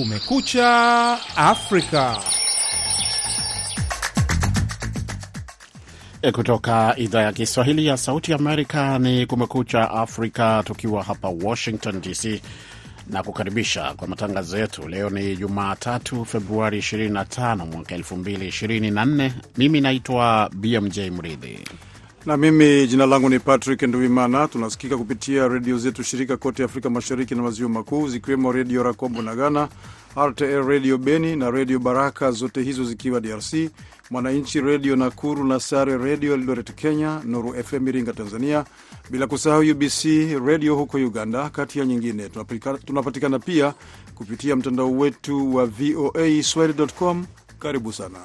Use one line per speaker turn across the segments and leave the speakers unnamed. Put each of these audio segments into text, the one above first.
Kumekucha Afrika.
Kutoka idhaa ya Kiswahili ya Sauti Amerika ni Kumekucha Afrika, tukiwa hapa Washington DC na kukaribisha kwa matangazo yetu. Leo ni Jumatatu, Februari 25 mwaka 2024. Mimi naitwa BMJ Mridhi
na mimi jina langu ni Patrick Nduimana. Tunasikika kupitia redio zetu shirika kote Afrika Mashariki na Maziwa Makuu, zikiwemo Redio Rakombo na Ghana, RTL Redio Beni na Redio Baraka, zote hizo zikiwa DRC, Mwananchi Redio Nakuru na Sare Redio Eldoret Kenya, Nuru FM Iringa Tanzania, bila kusahau UBC Redio huko Uganda, kati ya nyingine. Tunapatikana pia kupitia mtandao wetu wa VOA Swahili.com. Karibu sana.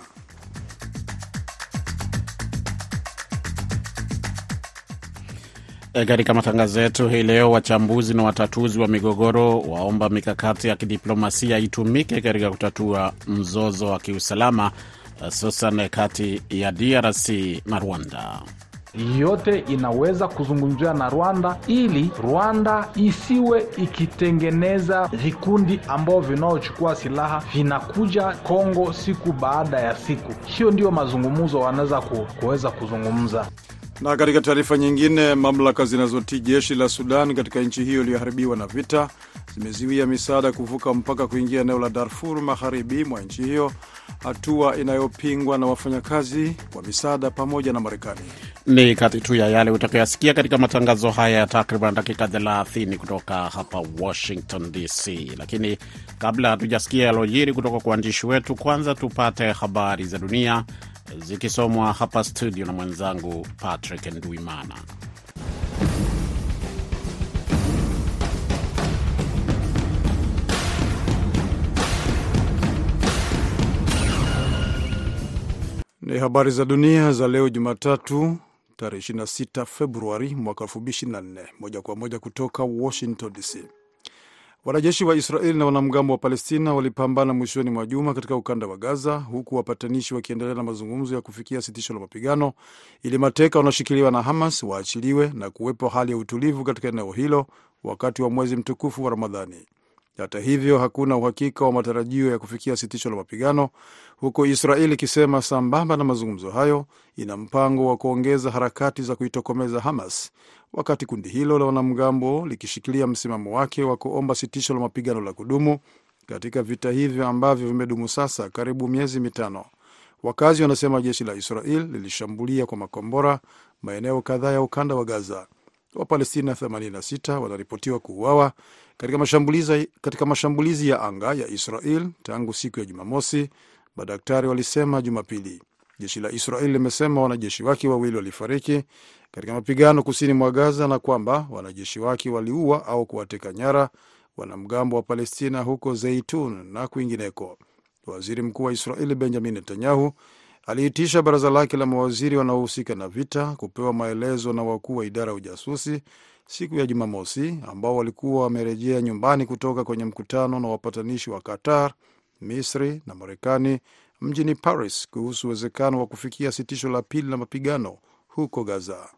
Katika matangazo yetu hii leo, wachambuzi na watatuzi wa migogoro waomba mikakati ya kidiplomasia itumike katika kutatua mzozo wa kiusalama hususan kati ya DRC na Rwanda.
Yote inaweza kuzungumziwa na Rwanda ili Rwanda isiwe ikitengeneza vikundi ambavyo vinaochukua silaha vinakuja Kongo siku baada ya siku. Hiyo ndiyo mazungumzo wanaweza kuweza kuzungumza.
Na katika taarifa nyingine, mamlaka zinazotii jeshi la Sudan katika nchi hiyo iliyoharibiwa na vita zimezuia misaada kuvuka mpaka kuingia eneo la Darfur magharibi mwa nchi hiyo, hatua inayopingwa na wafanyakazi wa misaada pamoja na Marekani.
Ni kati tu ya yale utakayasikia katika matangazo haya ya takriban dakika 30 kutoka hapa Washington DC. Lakini kabla hatujasikia yalojiri kutoka kwa waandishi wetu, kwanza tupate habari za dunia zikisomwa hapa studio na mwenzangu Patrick Nduimana.
Ni habari za dunia za leo Jumatatu, tarehe 26 Februari mwaka 2024, moja kwa moja kutoka Washington DC. Wanajeshi wa Israeli na wanamgambo wa Palestina walipambana mwishoni mwa juma katika ukanda wa Gaza, huku wapatanishi wakiendelea na mazungumzo ya kufikia sitisho la mapigano ili mateka wanaoshikiliwa na Hamas waachiliwe na kuwepo hali ya utulivu katika eneo hilo wakati wa mwezi mtukufu wa Ramadhani. Hata hivyo, hakuna uhakika wa matarajio ya kufikia sitisho la mapigano, huku Israel ikisema sambamba na mazungumzo hayo ina mpango wa kuongeza harakati za kuitokomeza Hamas, wakati kundi hilo la wanamgambo likishikilia msimamo wake wa kuomba sitisho la mapigano la kudumu katika vita hivyo ambavyo vimedumu sasa karibu miezi mitano. Wakazi wanasema jeshi la Israel lilishambulia kwa makombora maeneo kadhaa ya ukanda wa Gaza. Wapalestina 86 wanaripotiwa kuuawa katika mashambulizi, katika mashambulizi ya anga ya Israel tangu siku ya Jumamosi, madaktari walisema Jumapili. Jeshi la Israel limesema wanajeshi wake wawili walifariki katika mapigano kusini mwa Gaza na kwamba wanajeshi wake waliua au kuwateka nyara wanamgambo wa Palestina huko Zeitun na kwingineko. Waziri mkuu wa Israeli Benjamin Netanyahu aliitisha baraza lake la mawaziri wanaohusika na vita kupewa maelezo na wakuu wa idara ya ujasusi siku ya Jumamosi, ambao walikuwa wamerejea nyumbani kutoka kwenye mkutano na wapatanishi wa Qatar, Misri na Marekani mjini Paris kuhusu uwezekano wa kufikia sitisho la pili la mapigano huko Gaza.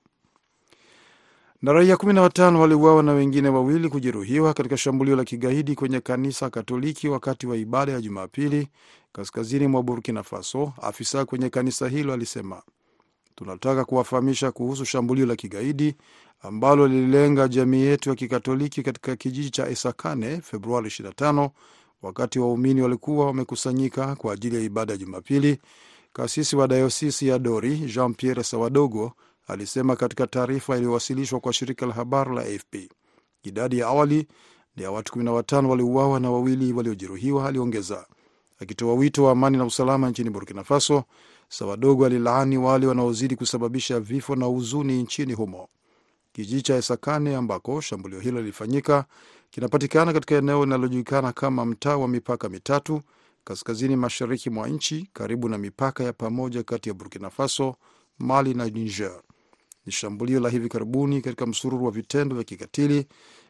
Na raia 15 waliuawa na wengine wawili kujeruhiwa katika shambulio la kigaidi kwenye kanisa Katoliki wakati wa ibada ya Jumapili kaskazini mwa Burkina Faso. Afisa kwenye kanisa hilo alisema, tunataka kuwafahamisha kuhusu shambulio la kigaidi ambalo lililenga jamii yetu ya Kikatoliki katika kijiji cha Esakane Februari 25 wakati waumini walikuwa wamekusanyika kwa ajili ya ibada ya Jumapili. Kasisi wa dayosisi ya Dori Jean Pierre Sawadogo alisema katika taarifa iliyowasilishwa kwa shirika la habari la AFP. Idadi ya awali ni ya watu 15 waliuawa na wawili waliojeruhiwa, aliongeza. Akitoa wito wa amani na usalama nchini Burkina Faso, Sawadogo alilaani wale wanaozidi kusababisha vifo na huzuni nchini humo. Kijiji cha Esakane ambako shambulio hilo lilifanyika kinapatikana katika eneo linalojulikana kama mtaa wa mipaka mitatu kaskazini mashariki mwa nchi, karibu na mipaka ya pamoja kati ya Burkina Faso, Mali na Niger. Ni shambulio la hivi karibuni katika msururu wa vitendo vya kikatili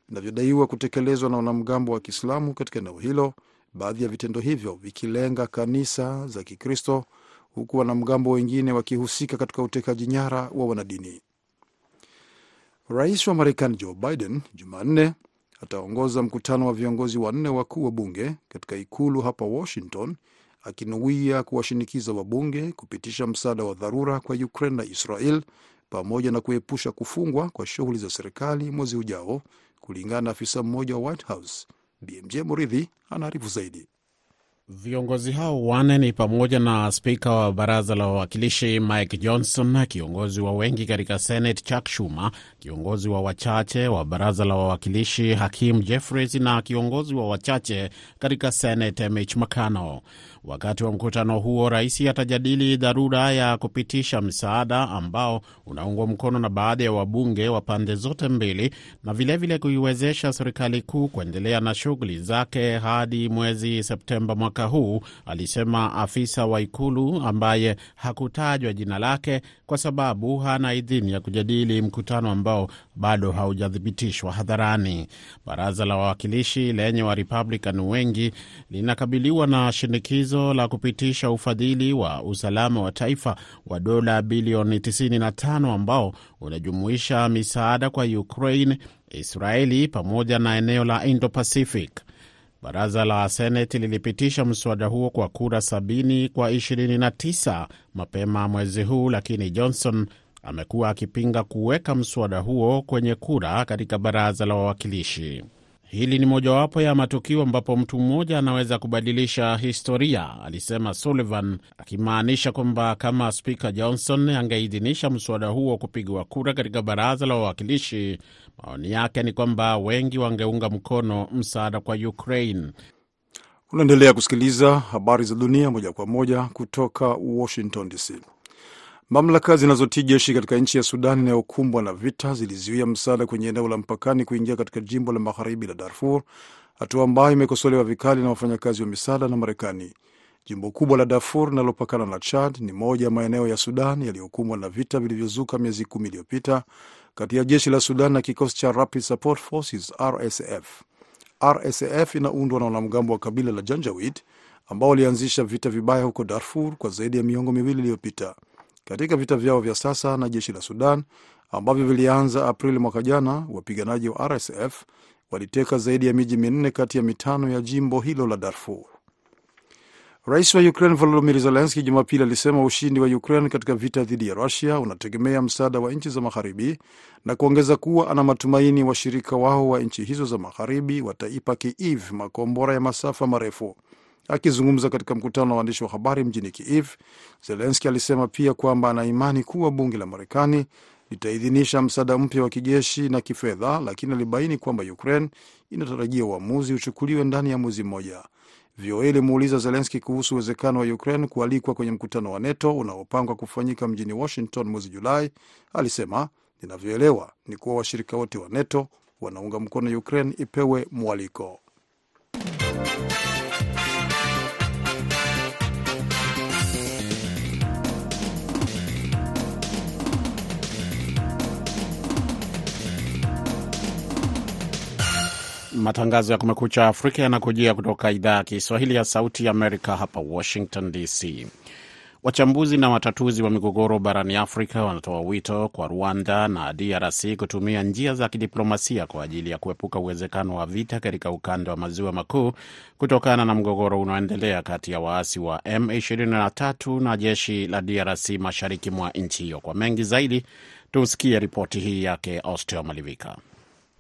vinavyodaiwa kutekelezwa na wanamgambo wa Kiislamu katika eneo hilo, baadhi ya vitendo hivyo vikilenga kanisa za Kikristo, huku wanamgambo wengine wakihusika katika utekaji nyara wa wanadini. Rais wa Marekani Joe Biden Jumanne ataongoza mkutano wa viongozi wanne wakuu wa bunge katika ikulu hapa Washington, akinuia kuwashinikiza wabunge kupitisha msaada wa dharura kwa Ukraine na Israel pamoja na kuepusha kufungwa kwa shughuli za serikali mwezi ujao, kulingana na afisa mmoja wa White House. BMJ Muridhi anaarifu zaidi.
Viongozi hao wanne ni pamoja na spika wa baraza la wawakilishi Mike Johnson, kiongozi wa wengi katika Senate Chuck Schumer, kiongozi wa wachache wa baraza la wawakilishi Hakim Jeffries na kiongozi wa wachache katika Senate Mitch McConnell. Wakati wa mkutano huo, rais atajadili dharura ya kupitisha msaada ambao unaungwa mkono na baadhi ya wabunge wa pande zote mbili na vilevile kuiwezesha serikali kuu kuendelea na shughuli zake hadi mwezi Septemba mwaka huu, alisema afisa wa ikulu ambaye hakutajwa jina lake kwa sababu hana idhini ya kujadili mkutano ambao bado haujathibitishwa hadharani. Baraza la wawakilishi lenye Warepublican wengi linakabiliwa na shinikizo la kupitisha ufadhili wa usalama wa taifa wa dola bilioni 95 ambao unajumuisha misaada kwa Ukraine, Israeli pamoja na eneo la Indo-Pacific. Baraza la Seneti lilipitisha mswada huo kwa kura 70 kwa 29 mapema mwezi huu, lakini Johnson amekuwa akipinga kuweka mswada huo kwenye kura katika baraza la wawakilishi. Hili ni mojawapo ya matukio ambapo mtu mmoja anaweza kubadilisha historia, alisema Sullivan, akimaanisha kwamba kama spika Johnson angeidhinisha mswada huo kupigwa kura katika baraza la wawakilishi, maoni yake ni kwamba wengi wangeunga mkono msaada kwa Ukraine.
Unaendelea kusikiliza habari za dunia moja kwa moja kutoka Washington DC. Mamlaka zinazotii jeshi katika nchi ya Sudan inayokumbwa na vita zilizuia msaada kwenye eneo la mpakani kuingia katika jimbo la magharibi la Darfur, hatua ambayo imekosolewa vikali na wafanyakazi wa misaada na Marekani. Jimbo kubwa la Darfur linalopakana na Chad ni moja ya maeneo ya Sudan yaliyokumbwa na vita vilivyozuka miezi kumi iliyopita kati ya jeshi la Sudan na kikosi cha Rapid Support Forces RSF. RSF inaundwa na wanamgambo wa kabila la Janjawid ambao walianzisha vita vibaya huko Darfur kwa zaidi ya miongo miwili iliyopita. Katika vita vyao vya sasa na jeshi la Sudan ambavyo vilianza Aprili mwaka jana, wapiganaji wa RSF waliteka zaidi ya miji minne kati ya mitano ya jimbo hilo la Darfur. Rais wa Ukraine Volodymyr Zelensky Jumapili alisema ushindi wa Ukraine katika vita dhidi ya Rusia unategemea msaada wa nchi za magharibi na kuongeza kuwa ana matumaini washirika wao wa nchi hizo za magharibi wataipa Kiev makombora ya masafa marefu. Akizungumza katika mkutano wa waandishi wa habari mjini Kiev, Zelenski alisema pia kwamba ana imani kuwa bunge la Marekani litaidhinisha msaada mpya wa kijeshi na kifedha, lakini alibaini kwamba Ukraine inatarajia uamuzi uchukuliwe ndani ya mwezi mmoja. VOA ilimuuliza Zelenski kuhusu uwezekano wa Ukraine kualikwa kwenye mkutano wa NATO unaopangwa kufanyika mjini Washington mwezi Julai. Alisema, ninavyoelewa ni kuwa washirika wote wa NATO wanaunga mkono Ukraine ipewe mwaliko.
Matangazo ya Kumekucha Afrika yanakujia kutoka idhaa ya Kiswahili ya Sauti ya Amerika, hapa Washington DC. Wachambuzi na watatuzi wa migogoro barani Afrika wanatoa wito kwa Rwanda na DRC kutumia njia za kidiplomasia kwa ajili ya kuepuka uwezekano wa vita katika ukanda wa maziwa makuu kutokana na mgogoro unaoendelea kati ya waasi wa M23 na jeshi la DRC mashariki mwa nchi hiyo. Kwa mengi zaidi, tusikie ripoti hii yake Austel Malivika.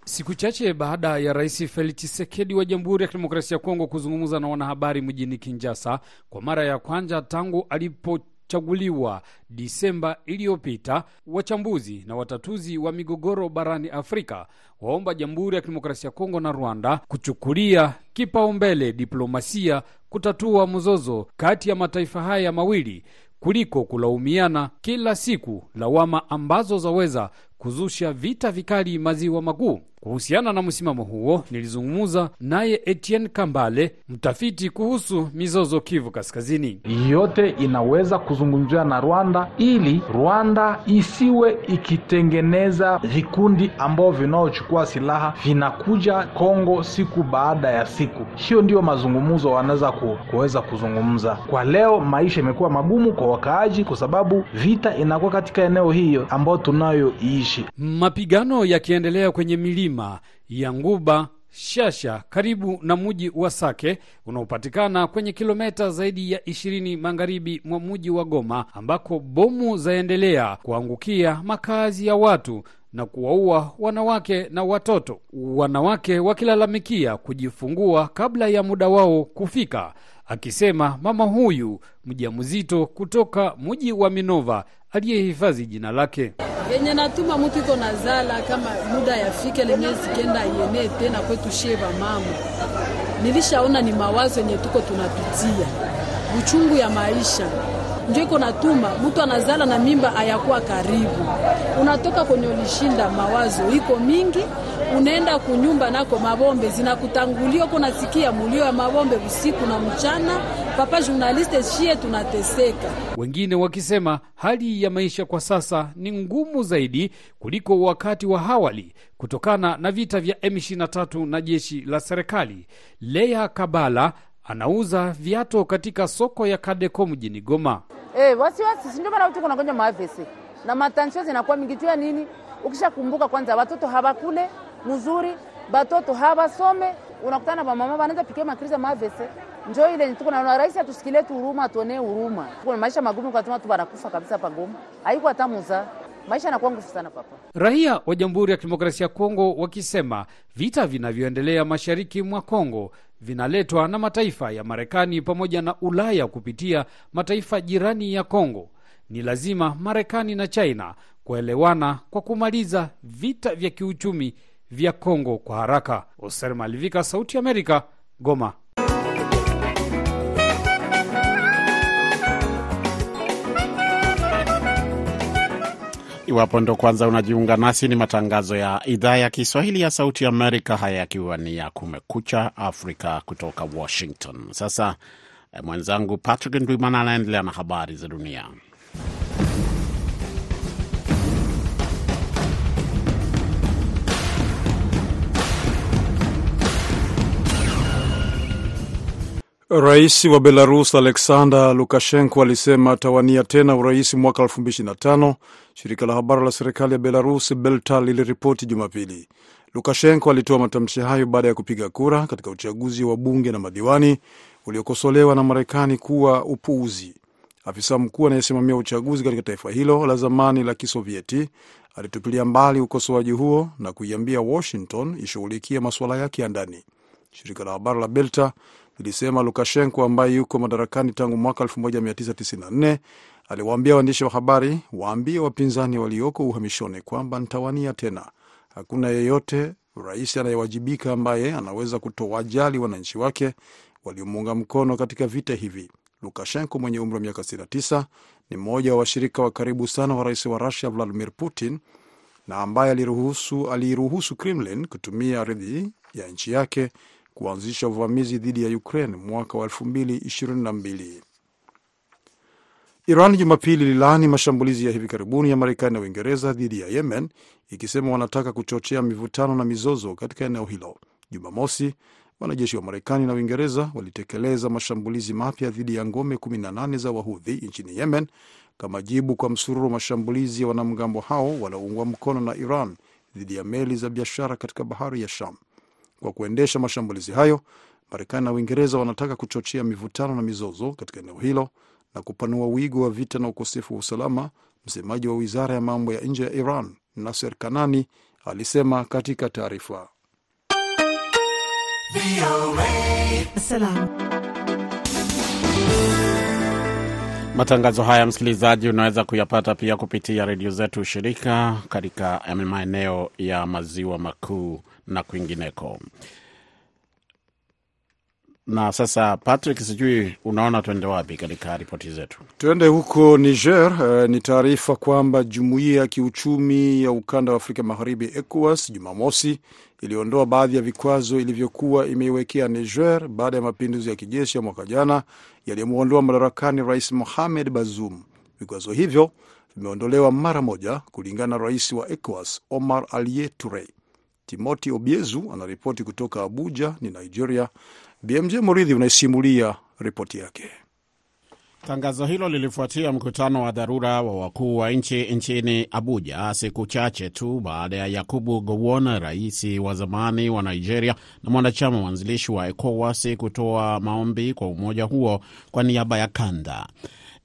Siku chache baada ya Rais Felix Tshisekedi wa Jamhuri ya Kidemokrasia ya Kongo kuzungumza na wanahabari mjini Kinshasa kwa mara ya kwanza tangu alipochaguliwa Disemba iliyopita, wachambuzi na watatuzi wa migogoro barani Afrika waomba Jamhuri ya Kidemokrasia ya Kongo na Rwanda kuchukulia kipaumbele diplomasia kutatua mzozo kati ya mataifa haya mawili kuliko kulaumiana kila siku, lawama ambazo zaweza kuzusha vita vikali maziwa makuu. Kuhusiana na msimamo huo, nilizungumza naye Etienne Kambale, mtafiti kuhusu mizozo Kivu Kaskazini.
yote inaweza kuzungumziwa na Rwanda ili Rwanda isiwe ikitengeneza vikundi ambao vinaochukua silaha vinakuja Kongo siku baada ya siku. Hiyo ndiyo mazungumzo wanaweza ku, kuweza kuzungumza. Kwa leo maisha imekuwa magumu kwa wakaaji, kwa sababu vita inakuwa katika eneo hiyo ambayo tunayoiishi.
Mapigano yakiendelea kwenye milima ya Nguba Shasha karibu na mji wa Sake unaopatikana kwenye kilometa zaidi ya ishirini magharibi mwa mji wa Goma, ambako bomu zaendelea kuangukia makazi ya watu na kuwaua wanawake na watoto, wanawake wakilalamikia kujifungua kabla ya muda wao kufika, akisema mama huyu mjamzito kutoka mji wa Minova aliyehifadhi jina lake.
Yenye natuma mtu iko na zala kama muda yafike lenye zikenda yene tena kwetu sheva mama, nilishaona ni mawazo yenye tuko tunapitia. Uchungu ya maisha ndio iko natuma mtu anazala na mimba ayakuwa karibu, unatoka kwenye ulishinda mawazo iko mingi, unaenda kunyumba nako mabombe zinakutangulia uko nasikia mulio ya mabombe usiku na mchana. Papa journaliste shie tunateseka.
Wengine wakisema hali ya maisha kwa sasa ni ngumu zaidi kuliko wakati wa awali kutokana na vita vya M23 na jeshi la serikali. Lea Kabala anauza viato katika soko ya Kadeko mjini Goma.
Eh, wasiwasi si ndio maana tuko nagonja maavesi na matansho zinakuwa mingi tu ya nini? Ukishakumbuka kwanza watoto hawakule mzuri, batoto hawasome, unakutana ba mama wanaanza pikia makrizi ya maavesi. Njoo ile tuko na rais atusikilie tu huruma, atuonee huruma. Kuna maisha magumu kwa tuma tu banakufa kabisa pa Goma. Haiko hata muza. Maisha yanakuwa ngufu sana papa.
Raia wa Jamhuri ya Kidemokrasia ya Kongo wakisema vita vinavyoendelea mashariki mwa Kongo vinaletwa na mataifa ya Marekani pamoja na Ulaya kupitia mataifa jirani ya Kongo. Ni lazima Marekani na China kuelewana kwa kumaliza vita vya kiuchumi vya Kongo kwa haraka. Oser Malivika, Sauti ya Amerika, Goma.
Iwapo ndo kwanza unajiunga nasi, ni matangazo ya idhaa ya Kiswahili ya Sauti Amerika, haya yakiwa ni ya Kumekucha Afrika kutoka Washington. Sasa mwenzangu Patrick Ndwimana anaendelea na habari za dunia.
Rais wa Belarus Alexander Lukashenko alisema atawania tena urais mwaka 2025, shirika la habari la serikali ya Belarus Belta liliripoti Jumapili. Lukashenko alitoa matamshi hayo baada ya kupiga kura katika uchaguzi wa bunge na madiwani uliokosolewa na Marekani kuwa upuuzi. Afisa mkuu anayesimamia uchaguzi katika taifa hilo la zamani la Kisovieti alitupilia mbali ukosoaji huo na kuiambia Washington ishughulikie masuala yake ya ndani. Shirika la habari la Belta lilisema Lukashenko ambaye yuko madarakani tangu mwaka 1994 aliwaambia waandishi wa habari waambie wapinzani walioko uhamishoni kwamba ntawania tena. Hakuna yeyote rais anayewajibika ambaye anaweza kutowajali wananchi wake waliomuunga mkono katika vita hivi. Lukashenko mwenye umri wa miaka 69 ni mmoja wa washirika wa karibu sana wa rais wa Rusia Vladimir Putin na ambaye aliruhusu aliiruhusu Kremlin kutumia ardhi ya nchi yake kuanzisha uvamizi dhidi ya Ukraine mwaka wa 2022. Iran Jumapili ililaani mashambulizi ya hivi karibuni ya Marekani na Uingereza dhidi ya Yemen, ikisema wanataka kuchochea mivutano na mizozo katika eneo hilo. Jumamosi, wanajeshi wa Marekani na Uingereza walitekeleza mashambulizi mapya dhidi ya ngome 18 za Wahudhi nchini Yemen kama jibu kwa msururu wa mashambulizi ya wanamgambo hao wanaoungwa mkono na Iran dhidi ya meli za biashara katika bahari ya Sham. Kwa kuendesha mashambulizi hayo, Marekani na Uingereza wanataka kuchochea mivutano na mizozo katika eneo hilo na kupanua wigo wa vita na ukosefu wa usalama. Msemaji wa wizara ya mambo ya nje ya Iran, Naser Kanani, alisema katika taarifa.
Matangazo haya msikilizaji, unaweza kuyapata pia kupitia redio zetu shirika katika maeneo ya maziwa makuu na kwingineko. Na sasa, Patrick, sijui unaona tuende wapi katika ripoti zetu?
Tuende huko Niger. Uh, ni taarifa kwamba jumuiya ya kiuchumi ya ukanda wa Afrika Magharibi, ECOWAS, Jumamosi iliondoa baadhi ya vikwazo ilivyokuwa imeiwekea Niger baada ya mapinduzi ya kijeshi ya mwaka jana yaliyomwondoa madarakani Rais Mohamed Bazoum. Vikwazo hivyo vimeondolewa mara moja, kulingana na rais wa ECOWAS Omar Alie Toure. Timothy Obiezu anaripoti kutoka Abuja ni Nigeria. BMJ Moridhi unaisimulia ripoti yake.
Tangazo hilo lilifuatia mkutano wa dharura wa wakuu wa nchi nchini Abuja, siku chache tu baada ya Yakubu Gowon, rais wa zamani wa Nigeria na mwanachama mwanzilishi wa ECOWAS, kutoa maombi kwa umoja huo kwa niaba ya kanda.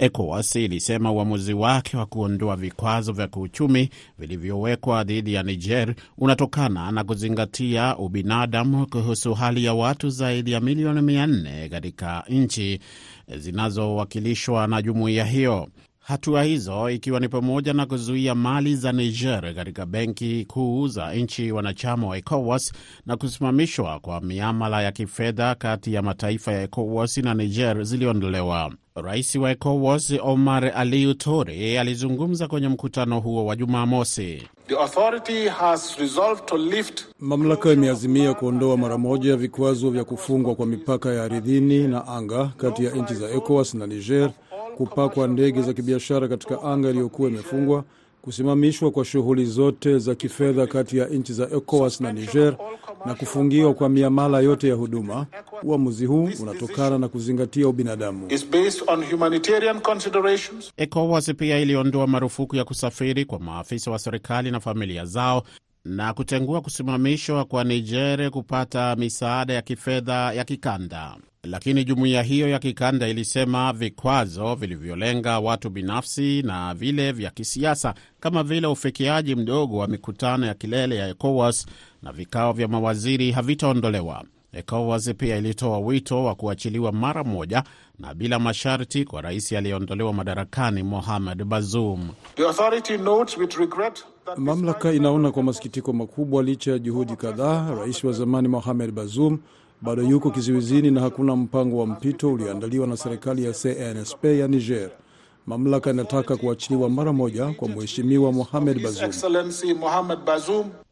ECOWAS ilisema uamuzi wake wa kuondoa vikwazo vya kiuchumi vilivyowekwa dhidi ya Niger unatokana na kuzingatia ubinadamu kuhusu hali ya watu zaidi ya milioni 400 katika nchi zinazowakilishwa na jumuiya hiyo. Hatua hizo ikiwa ni pamoja na kuzuia mali za Niger katika benki kuu za nchi wanachama wa ECOWAS na kusimamishwa kwa miamala ya kifedha kati ya mataifa ya ECOWAS na Niger ziliondolewa. Rais wa ECOWAS Omar Aliu Tore alizungumza kwenye mkutano huo wa Jumamosi.
Mamlaka imeazimia kuondoa mara moja vikwazo vya kufungwa kwa mipaka ya ardhini na anga kati ya nchi za ECOWAS na Niger, kupakwa ndege za kibiashara katika anga iliyokuwa imefungwa, kusimamishwa kwa shughuli zote za kifedha kati ya nchi za ECOWAS na Niger na kufungiwa kwa miamala yote ya huduma. Uamuzi huu unatokana na kuzingatia ubinadamu.
ECOWAS pia iliondoa marufuku ya kusafiri kwa maafisa wa serikali na familia zao na kutengua kusimamishwa kwa Niger kupata misaada ya kifedha ya kikanda. Lakini jumuiya hiyo ya kikanda ilisema vikwazo vilivyolenga watu binafsi na vile vya kisiasa kama vile ufikiaji mdogo wa mikutano ya kilele ya ECOWAS na vikao vya mawaziri havitaondolewa. ECOWAS pia ilitoa wito wa kuachiliwa mara moja na bila masharti kwa rais aliyeondolewa madarakani Mohamed Bazoum.
Mamlaka inaona kwa masikitiko makubwa, licha ya juhudi kadhaa, rais wa zamani Mohamed Bazoum bado yuko kizuizini na hakuna mpango wa mpito ulioandaliwa na serikali ya CNSP ya Niger. Mamlaka inataka kuachiliwa mara moja kwa mheshimiwa Mohamed
Bazoum.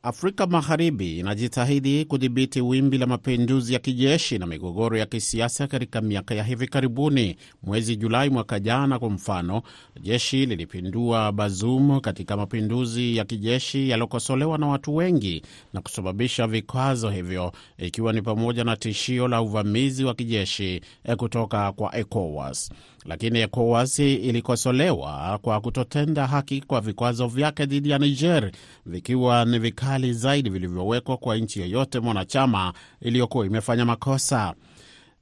Afrika Magharibi inajitahidi kudhibiti wimbi la mapinduzi ya kijeshi na migogoro ya kisiasa katika miaka ya hivi karibuni. Mwezi Julai mwaka jana, kwa mfano, jeshi lilipindua Bazoum katika mapinduzi ya kijeshi yaliyokosolewa na watu wengi na kusababisha vikwazo hivyo, ikiwa ni pamoja na tishio la uvamizi wa kijeshi kutoka kwa ECOWAS. Lakini ECOWAS ilikosolewa kwa kutotenda haki kwa vikwazo vyake dhidi ya Niger, vikiwa ni vikali zaidi vilivyowekwa kwa nchi yoyote mwanachama iliyokuwa imefanya makosa.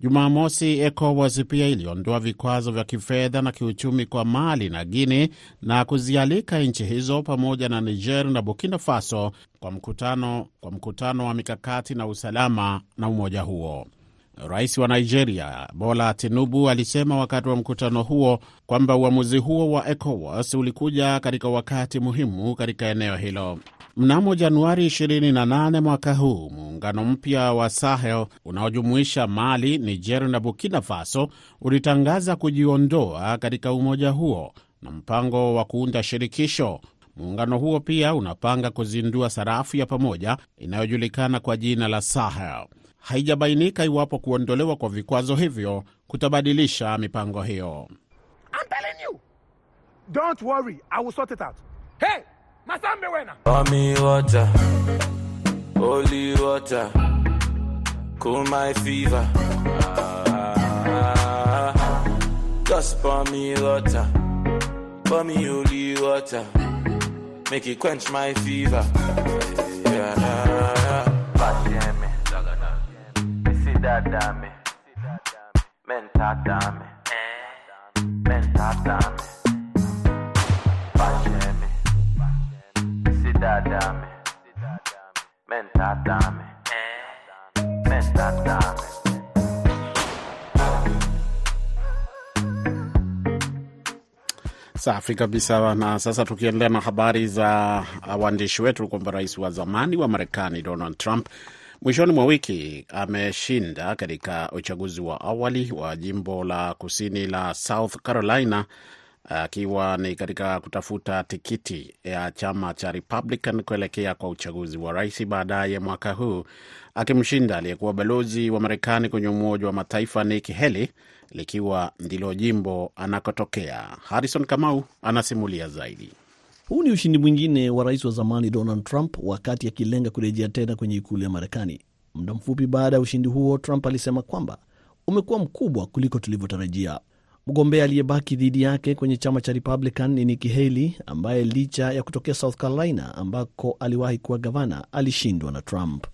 Jumamosi, ECOWAS pia iliondoa vikwazo vya kifedha na kiuchumi kwa Mali na Guinea na kuzialika nchi hizo pamoja na Niger na Burkina Faso kwa mkutano, kwa mkutano wa mikakati na usalama na umoja huo. Rais wa Nigeria Bola Tinubu alisema wakati wa mkutano huo kwamba uamuzi huo wa ECOWAS ulikuja katika wakati muhimu katika eneo hilo. Mnamo Januari 28 mwaka huu, muungano mpya wa Sahel unaojumuisha Mali, Niger na Burkina Faso ulitangaza kujiondoa katika umoja huo na mpango wa kuunda shirikisho. Muungano huo pia unapanga kuzindua sarafu ya pamoja inayojulikana kwa jina la Sahel. Haijabainika iwapo kuondolewa kwa vikwazo hivyo kutabadilisha mipango hiyo.
Masambe wena. Mommy water, holy water, cool my fever. Just pour me water, pour me holy water, make it quench my fever. Yeah. Pasieme, dada, dada, dada,
Safi kabisa. Na sasa tukiendelea na habari za waandishi wetu, kwamba rais wa zamani wa Marekani Donald Trump mwishoni mwa wiki ameshinda katika uchaguzi wa awali wa jimbo la kusini la South Carolina akiwa ni katika kutafuta tikiti ya chama cha Republican kuelekea kwa uchaguzi wa rais baadaye mwaka huu, akimshinda aliyekuwa balozi wa Marekani kwenye Umoja wa Mataifa Nikki Haley, likiwa ndilo jimbo anakotokea. Harrison Kamau anasimulia zaidi.
Huu ni ushindi mwingine wa rais wa zamani Donald Trump wakati akilenga kurejea tena kwenye ikulu ya Marekani. Muda mfupi baada ya ushindi huo, Trump alisema kwamba umekuwa mkubwa kuliko tulivyotarajia. Mgombea aliyebaki dhidi yake kwenye chama cha Republican ni Nikki Haley ambaye licha ya kutokea South Carolina ambako aliwahi kuwa gavana alishindwa na Trump.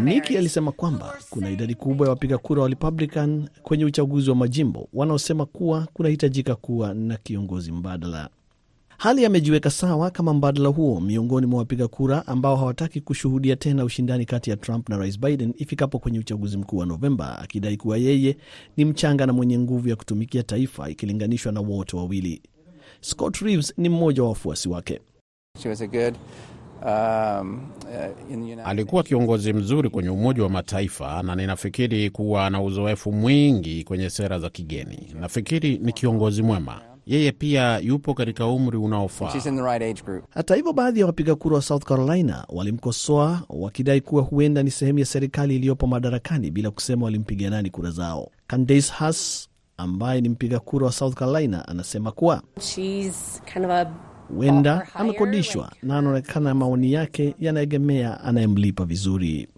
Nikki alisema kwamba kuna idadi kubwa ya wapiga kura wa Republican kwenye uchaguzi wa majimbo wanaosema kuwa kunahitajika kuwa na kiongozi mbadala. Hali amejiweka sawa kama mbadala huo miongoni mwa wapiga kura ambao hawataki kushuhudia tena ushindani kati ya Trump na Rais Biden ifikapo kwenye uchaguzi mkuu wa Novemba, akidai kuwa yeye ni mchanga na mwenye nguvu ya kutumikia taifa ikilinganishwa na wote wawili. Scott Reeves ni mmoja wa wafuasi wake.
She was a good, um, uh, in the United
Alikuwa kiongozi mzuri kwenye Umoja wa Mataifa na ninafikiri kuwa na uzoefu mwingi kwenye sera za kigeni. Nafikiri ni kiongozi mwema. Yeye pia yupo katika umri unaofaa.
She's in the right.
Hata hivyo, baadhi ya wapiga kura wa South Carolina walimkosoa wakidai kuwa huenda ni sehemu ya serikali iliyopo madarakani bila kusema walimpigia nani kura zao. Candace Hass ambaye ni mpiga kura wa South Carolina anasema kuwa
She's kind of a
huenda anakodishwa na anaonekana maoni yake yanaegemea anayemlipa vizuri.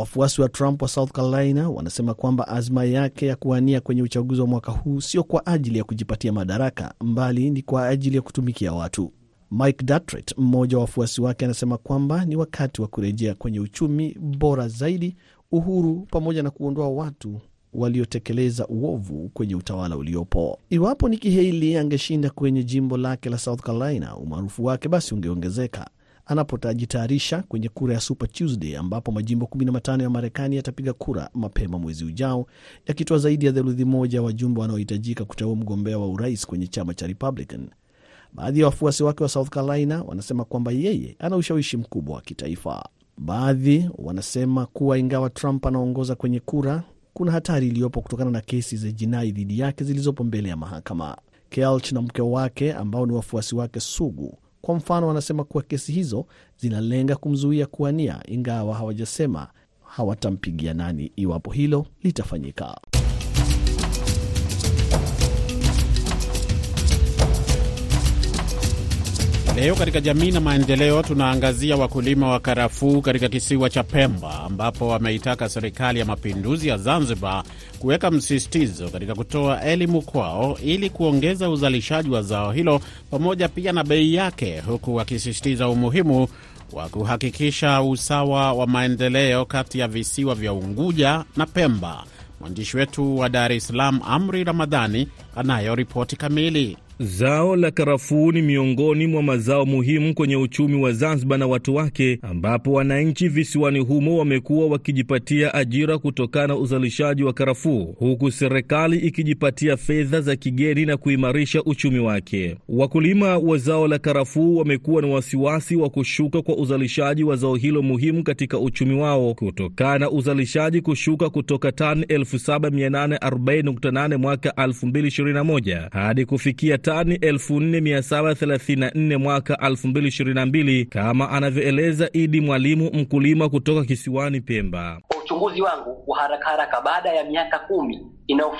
Wafuasi wa Trump wa South Carolina wanasema kwamba azma yake ya kuwania kwenye uchaguzi wa mwaka huu sio kwa ajili ya kujipatia madaraka, mbali ni kwa ajili ya kutumikia watu. Mike Dattret, mmoja wa wafuasi wake, anasema kwamba ni wakati wa kurejea kwenye uchumi bora zaidi, uhuru, pamoja na kuondoa watu waliotekeleza uovu kwenye utawala uliopo. Iwapo Nikki Haley angeshinda kwenye jimbo lake la South Carolina, umaarufu wake basi ungeongezeka anapotajitayarisha kwenye kura ya Super Tuesday ambapo majimbo 15 ya Marekani yatapiga kura mapema mwezi ujao, yakitoa zaidi ya theluthi moja ya wajumbe wanaohitajika kuteua mgombea wa urais kwenye chama cha Republican. Baadhi ya wafuasi wake wa South Carolina wanasema kwamba yeye ana ushawishi mkubwa wa kitaifa. Baadhi wanasema kuwa ingawa Trump anaongoza kwenye kura, kuna hatari iliyopo kutokana na kesi za jinai dhidi yake zilizopo mbele ya mahakama. Kelch na mke wake ambao ni wafuasi wake sugu, kwa mfano, wanasema kuwa kesi hizo zinalenga kumzuia kuwania, ingawa hawajasema hawatampigia nani iwapo hilo litafanyika.
Leo katika jamii na maendeleo tunaangazia wakulima wa karafuu katika kisiwa cha Pemba, ambapo wameitaka serikali ya mapinduzi ya Zanzibar kuweka msisitizo katika kutoa elimu kwao ili kuongeza uzalishaji wa zao hilo pamoja pia na bei yake, huku wakisisitiza umuhimu wa kuhakikisha usawa wa maendeleo kati ya visiwa vya Unguja na Pemba. Mwandishi wetu wa Dar es Salaam, Amri Ramadhani, anayo ripoti kamili.
Zao la karafuu ni miongoni mwa mazao muhimu kwenye uchumi wa Zanzibar na watu wake, ambapo wananchi visiwani humo wamekuwa wakijipatia ajira kutokana na uzalishaji wa karafuu, huku serikali ikijipatia fedha za kigeni na kuimarisha uchumi wake. Wakulima wa zao la karafuu wamekuwa na wasiwasi wa kushuka kwa uzalishaji wa zao hilo muhimu katika uchumi wao kutokana na uzalishaji kushuka kutoka tani 7840.8 mwaka 2021 hadi kufikia tani 4734 mwaka 2022 kama anavyoeleza Idi Mwalimu, mkulima kutoka kisiwani Pemba.
Kwa uchunguzi wangu wa haraka haraka, baada ya miaka kumi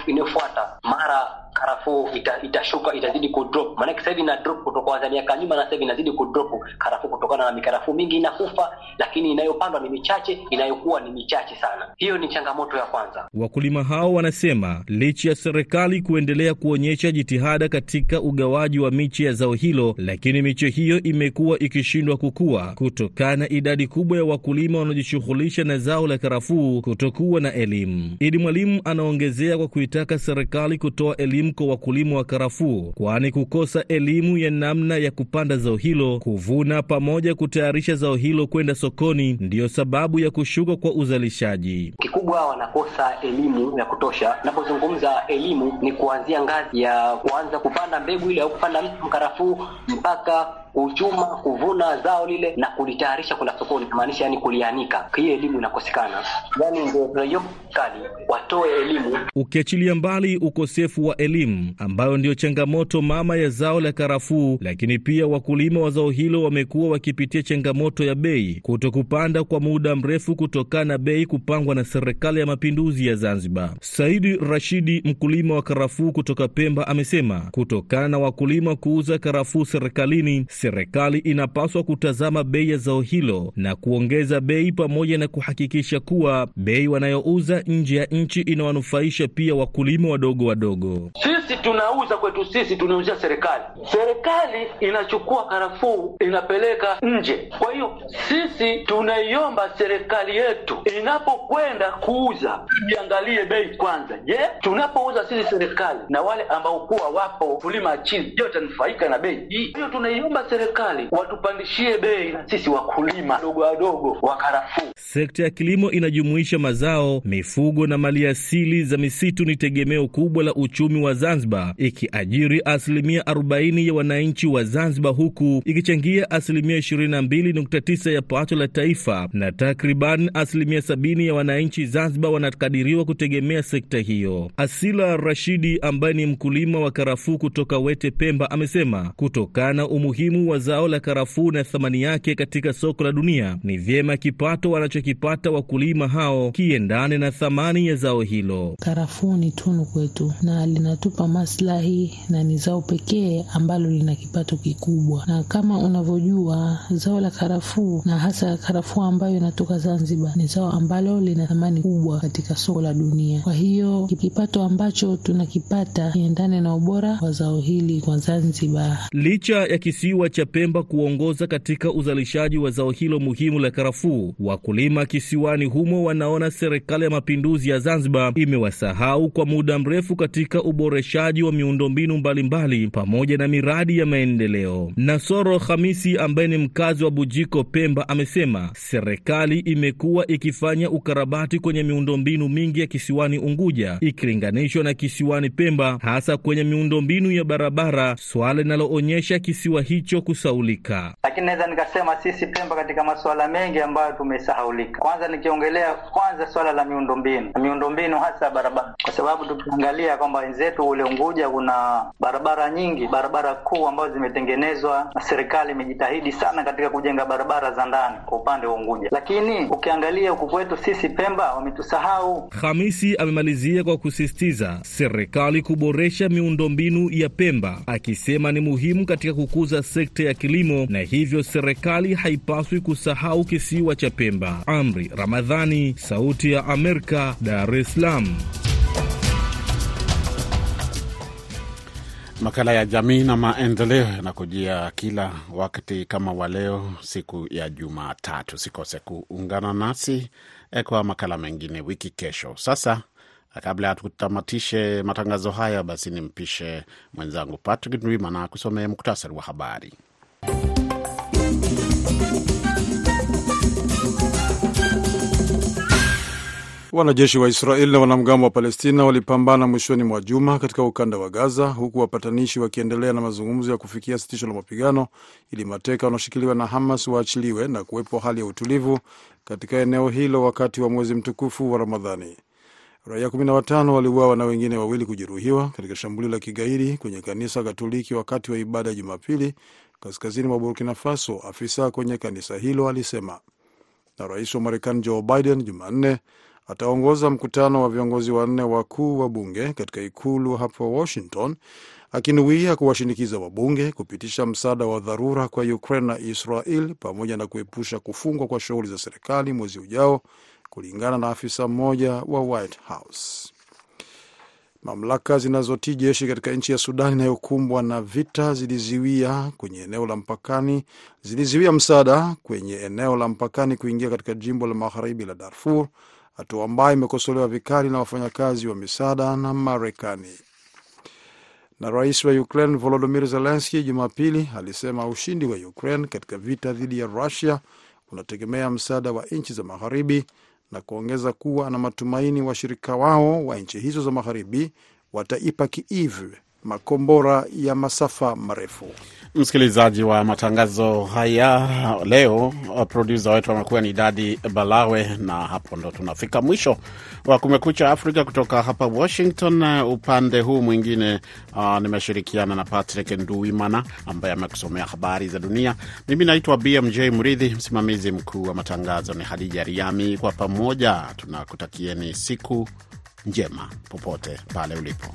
inayofuata mara karafuu ita, itashuka itazidi kudrop. Maanake sasa hivi ina drop kutoka kwanza miaka nyuma, na sasa inazidi kudrop karafuu kutokana na mikarafuu mingi inakufa, lakini inayopandwa ni michache, inayokuwa ni michache sana. Hiyo ni changamoto ya kwanza.
Wakulima hao wanasema licha ya serikali kuendelea kuonyesha jitihada katika ugawaji wa miche ya zao hilo, lakini miche hiyo imekuwa ikishindwa kukua kutokana na idadi kubwa ya wakulima wanaojishughulisha na zao la karafuu kutokuwa na elimu. Idi Mwalimu anaongezea kwa kuitaka serikali kutoa elimu kwa wakulima wa karafuu, kwani kukosa elimu ya namna ya kupanda zao hilo, kuvuna, pamoja kutayarisha zao hilo kwenda sokoni ndiyo sababu ya kushuka kwa uzalishaji.
Kikubwa wanakosa elimu ya kutosha. Napozungumza elimu ni kuanzia ngazi ya kuanza kupanda mbegu ile au kupanda mkarafuu mpaka kuchuma, kuvuna zao lile na kulitayarisha kwenda sokoni, maanisha yani kulianika. Hii elimu inakosekana, yani ndio serikali watoe elimu.
Ukiachilia mbali ukosefu wa elimu ambayo ndiyo changamoto mama ya zao la karafuu, lakini pia wakulima wa zao hilo wamekuwa wakipitia changamoto ya bei kuto kupanda kwa muda mrefu kutokana na bei kupangwa na serikali ya mapinduzi ya Zanzibar. Saidi Rashidi, mkulima wa karafuu kutoka Pemba, amesema kutokana na wakulima kuuza karafuu serikalini serikali inapaswa kutazama bei ya zao hilo na kuongeza bei pamoja na kuhakikisha kuwa bei wanayouza nje ya nchi inawanufaisha pia wakulima wadogo wadogo.
Sisi tunauza kwetu sisi, tunauzia serikali. Serikali inachukua karafuu inapeleka nje. Kwa hiyo sisi tunaiomba serikali yetu inapokwenda kuuza iangalie bei kwanza. Je, tunapouza sisi serikali na wale ambao kuwa wapo kulima chini, je, watanufaika na bei hii? Hiyo tunaiomba serikali watupandishie bei na sisi wakulima wadogo wadogo wa karafuu.
Sekta ya kilimo inajumuisha mazao, mifugo na maliasili za misitu. Ni tegemeo kubwa la uchumi wa Zanzibar, ikiajiri asilimia 40 ya wananchi wa Zanzibar, huku ikichangia asilimia 22.9 ya pato la taifa, na takriban asilimia 70 ya wananchi Zanzibar wanakadiriwa kutegemea sekta hiyo. Asila Rashidi ambaye ni mkulima wa karafuu kutoka Wete, Pemba, amesema kutokana umuhimu wa zao la karafuu na thamani yake katika soko la dunia, ni vyema kipato wanachokipata wakulima hao kiendane na thamani ya zao hilo.
Karafuu ni tunu kwetu na linatupa maslahi na ni zao pekee ambalo lina kipato kikubwa, na kama unavyojua zao la karafuu na hasa karafuu ambayo inatoka Zanzibar ni zao ambalo lina thamani kubwa katika soko la dunia. Kwa hiyo kipato ambacho tunakipata kiendane na ubora wa zao hili kwa Zanzibar.
Licha ya kisiwa cha Pemba kuongoza katika uzalishaji wa zao hilo muhimu la karafuu, wakulima kisiwani humo wanaona serikali ya mapinduzi ya Zanzibar imewasahau kwa muda mrefu katika uboreshaji wa miundombinu mbalimbali pamoja na miradi ya maendeleo. Nasoro Hamisi ambaye ni mkazi wa Bujiko, Pemba, amesema serikali imekuwa ikifanya ukarabati kwenye miundombinu mingi ya kisiwani Unguja ikilinganishwa na kisiwani Pemba, hasa kwenye miundombinu ya barabara, swala linaloonyesha kisiwa hicho kusaulika.
Lakini naweza nikasema sisi Pemba katika masuala mengi ambayo tumesahaulika. Kwanza nikiongelea kwanza swala la miundombinu, miundombinu hasa barabara, kwa sababu tukiangalia kwamba wenzetu ule Unguja kuna barabara nyingi, barabara kuu ambazo zimetengenezwa na serikali imejitahidi sana katika kujenga barabara za ndani kwa upande wa Unguja, lakini ukiangalia huku kwetu sisi Pemba wametusahau.
Hamisi amemalizia kwa kusisitiza serikali kuboresha miundombinu ya Pemba, akisema ni muhimu katika kukuza sekta ya kilimo na hivyo serikali haipaswi kusahau kisiwa cha Pemba. Amri Ramadhani, Sauti ya Amerika, Dar es Salaam.
Makala ya jamii na maendeleo yanakujia kila wakati kama wa leo, siku ya Jumatatu. Sikose kuungana nasi kwa makala mengine wiki kesho. Sasa kabla ya tutamatishe matangazo haya, basi nimpishe mwenzangu Patrick Ndwimana kusomea muktasari wa habari.
Wanajeshi wa Israeli na wanamgambo wa Palestina walipambana mwishoni mwa juma katika ukanda wa Gaza, huku wapatanishi wakiendelea na mazungumzo ya kufikia sitisho la mapigano ili mateka wanaoshikiliwa na Hamas waachiliwe na kuwepo hali ya utulivu katika eneo hilo wakati wa mwezi mtukufu wa Ramadhani. Raia 15 waliuawa na wengine wawili kujeruhiwa katika shambulio la kigaidi kwenye kanisa Katoliki wakati wa ibada ya Jumapili kaskazini mwa Burkina Faso, afisa kwenye kanisa hilo alisema. Na rais wa Marekani Joe Biden Jumanne ataongoza mkutano wa viongozi wanne wakuu wa bunge katika ikulu hapo Washington, akinuia kuwashinikiza wabunge kupitisha msaada wa dharura kwa Ukraine na Israel pamoja na kuepusha kufungwa kwa shughuli za serikali mwezi ujao, kulingana na afisa mmoja wa White House. Mamlaka zinazotii jeshi katika nchi ya Sudan inayokumbwa na vita ziliziwia kwenye eneo la mpakani ziliziwia msaada kwenye eneo la mpakani kuingia katika jimbo la magharibi la Darfur, hatua ambayo imekosolewa vikali na wafanyakazi wa misaada na Marekani. Na rais wa Ukraine Volodymyr Zelensky Jumapili alisema ushindi wa Ukraine katika vita dhidi ya Russia unategemea msaada wa nchi za magharibi na kuongeza kuwa ana matumaini washirika wao wa nchi hizo za magharibi wataipa Kiev makombora ya masafa marefu.
Msikilizaji wa matangazo haya leo, produsa wetu amekuwa ni Dadi Balawe, na hapo ndo tunafika mwisho wa Kumekucha Afrika kutoka hapa Washington. Upande huu mwingine, uh, nimeshirikiana na Patrick Nduimana ambaye amekusomea habari za dunia. Mimi naitwa BMJ Mridhi, msimamizi mkuu wa matangazo ni Hadija Riami. Kwa pamoja tunakutakieni siku njema popote pale ulipo.